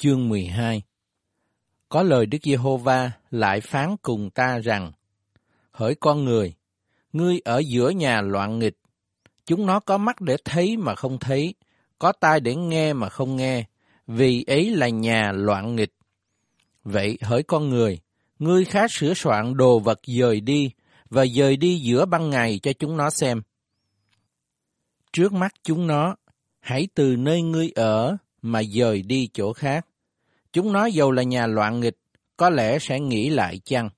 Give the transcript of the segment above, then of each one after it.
chương 12 Có lời Đức Giê-hô-va lại phán cùng ta rằng, Hỡi con người, ngươi ở giữa nhà loạn nghịch, chúng nó có mắt để thấy mà không thấy, có tai để nghe mà không nghe, vì ấy là nhà loạn nghịch. Vậy hỡi con người, ngươi khá sửa soạn đồ vật dời đi, và dời đi giữa ban ngày cho chúng nó xem. Trước mắt chúng nó, hãy từ nơi ngươi ở mà dời đi chỗ khác. Chúng nó dầu là nhà loạn nghịch, có lẽ sẽ nghĩ lại chăng?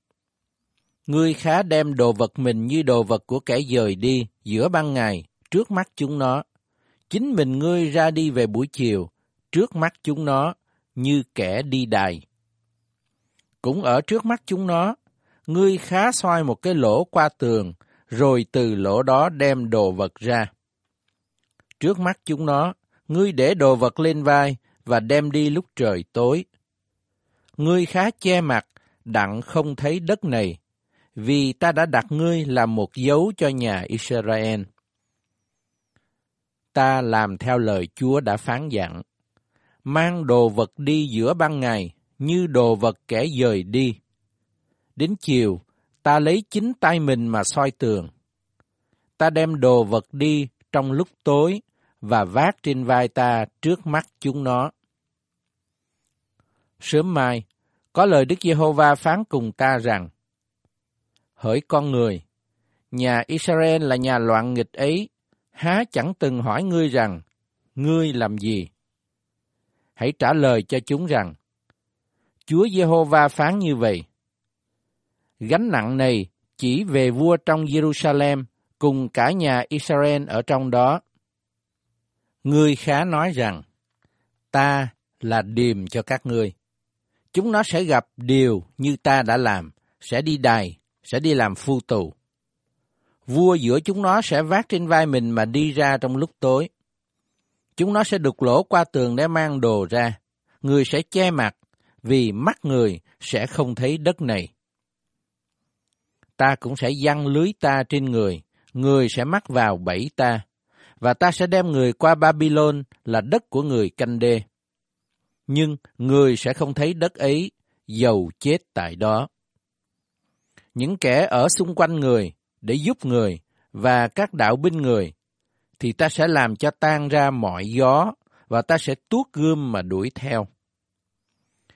Ngươi khá đem đồ vật mình như đồ vật của kẻ dời đi giữa ban ngày, trước mắt chúng nó. Chính mình ngươi ra đi về buổi chiều, trước mắt chúng nó, như kẻ đi đài. Cũng ở trước mắt chúng nó, ngươi khá xoay một cái lỗ qua tường, rồi từ lỗ đó đem đồ vật ra. Trước mắt chúng nó, ngươi để đồ vật lên vai và đem đi lúc trời tối. Ngươi khá che mặt, đặng không thấy đất này, vì ta đã đặt ngươi làm một dấu cho nhà Israel. Ta làm theo lời Chúa đã phán dặn, mang đồ vật đi giữa ban ngày như đồ vật kẻ dời đi. Đến chiều, ta lấy chính tay mình mà soi tường. Ta đem đồ vật đi trong lúc tối và vác trên vai ta trước mắt chúng nó. Sớm mai, có lời Đức Giê-hô-va phán cùng ta rằng, Hỡi con người, nhà Israel là nhà loạn nghịch ấy, há chẳng từng hỏi ngươi rằng, ngươi làm gì? Hãy trả lời cho chúng rằng, Chúa Giê-hô-va phán như vậy. Gánh nặng này chỉ về vua trong Jerusalem cùng cả nhà Israel ở trong đó. Ngươi khá nói rằng, ta là điềm cho các ngươi. Chúng nó sẽ gặp điều như ta đã làm, sẽ đi đài, sẽ đi làm phu tù. Vua giữa chúng nó sẽ vác trên vai mình mà đi ra trong lúc tối. Chúng nó sẽ đục lỗ qua tường để mang đồ ra. Người sẽ che mặt, vì mắt người sẽ không thấy đất này. Ta cũng sẽ giăng lưới ta trên người, người sẽ mắc vào bẫy ta, và ta sẽ đem người qua Babylon là đất của người canh đê. Nhưng người sẽ không thấy đất ấy, dầu chết tại đó. Những kẻ ở xung quanh người để giúp người và các đạo binh người, thì ta sẽ làm cho tan ra mọi gió và ta sẽ tuốt gươm mà đuổi theo.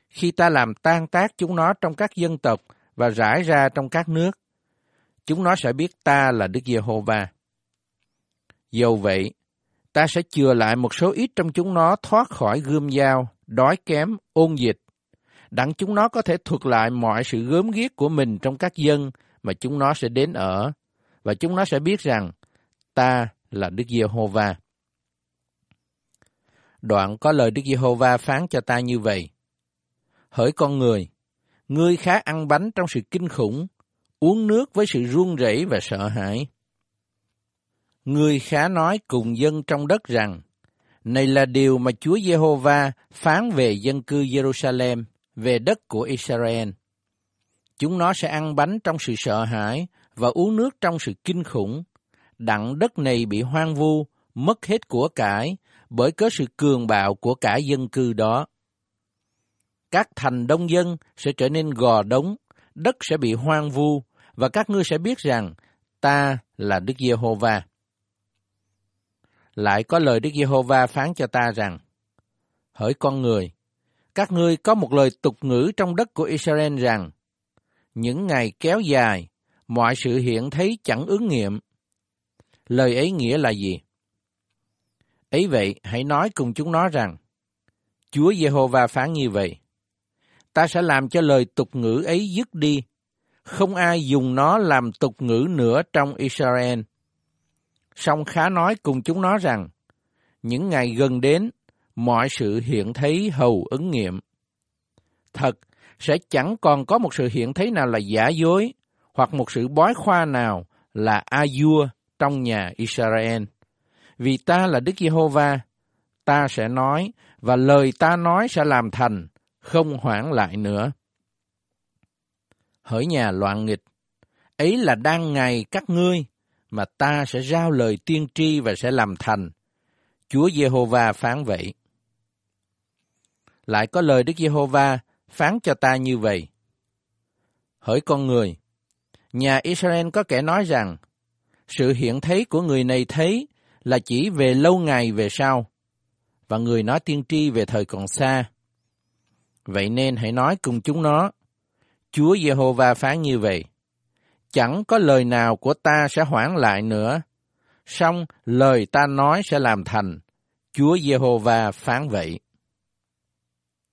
Khi ta làm tan tác chúng nó trong các dân tộc và rải ra trong các nước, chúng nó sẽ biết ta là Đức Giê-hô-va. Dầu vậy, ta sẽ chừa lại một số ít trong chúng nó thoát khỏi gươm dao, đói kém, ôn dịch, đặng chúng nó có thể thuật lại mọi sự gớm ghiếc của mình trong các dân mà chúng nó sẽ đến ở, và chúng nó sẽ biết rằng ta là Đức Giê-hô-va. Đoạn có lời Đức Giê-hô-va phán cho ta như vậy. Hỡi con người, ngươi khá ăn bánh trong sự kinh khủng, uống nước với sự run rẩy và sợ hãi người khá nói cùng dân trong đất rằng, này là điều mà Chúa Giê-hô-va phán về dân cư Jerusalem, về đất của Israel. Chúng nó sẽ ăn bánh trong sự sợ hãi và uống nước trong sự kinh khủng. Đặng đất này bị hoang vu, mất hết của cải bởi cớ sự cường bạo của cả dân cư đó. Các thành đông dân sẽ trở nên gò đống, đất sẽ bị hoang vu và các ngươi sẽ biết rằng ta là Đức Giê-hô-va. Lại có lời Đức Giê-hô-va phán cho ta rằng, Hỡi con người, các ngươi có một lời tục ngữ trong đất của Israel rằng, những ngày kéo dài, mọi sự hiện thấy chẳng ứng nghiệm. Lời ấy nghĩa là gì? Ấy vậy, hãy nói cùng chúng nó rằng, Chúa Giê-hô-va phán như vậy, ta sẽ làm cho lời tục ngữ ấy dứt đi, không ai dùng nó làm tục ngữ nữa trong Israel. Song khá nói cùng chúng nó rằng, những ngày gần đến, mọi sự hiện thấy hầu ứng nghiệm. Thật, sẽ chẳng còn có một sự hiện thấy nào là giả dối, hoặc một sự bói khoa nào là a vua trong nhà Israel. Vì ta là Đức Giê-hô-va, ta sẽ nói, và lời ta nói sẽ làm thành, không hoãn lại nữa. Hỡi nhà loạn nghịch, ấy là đang ngày các ngươi, mà ta sẽ giao lời tiên tri và sẽ làm thành. Chúa Giê-hô-va phán vậy. lại có lời Đức Giê-hô-va phán cho ta như vậy. Hỡi con người, nhà Israel có kẻ nói rằng, sự hiện thấy của người này thấy là chỉ về lâu ngày về sau, và người nói tiên tri về thời còn xa. Vậy nên hãy nói cùng chúng nó, Chúa Giê-hô-va phán như vậy, chẳng có lời nào của ta sẽ hoãn lại nữa, song lời ta nói sẽ làm thành, Chúa Giê-hô-va phán vậy.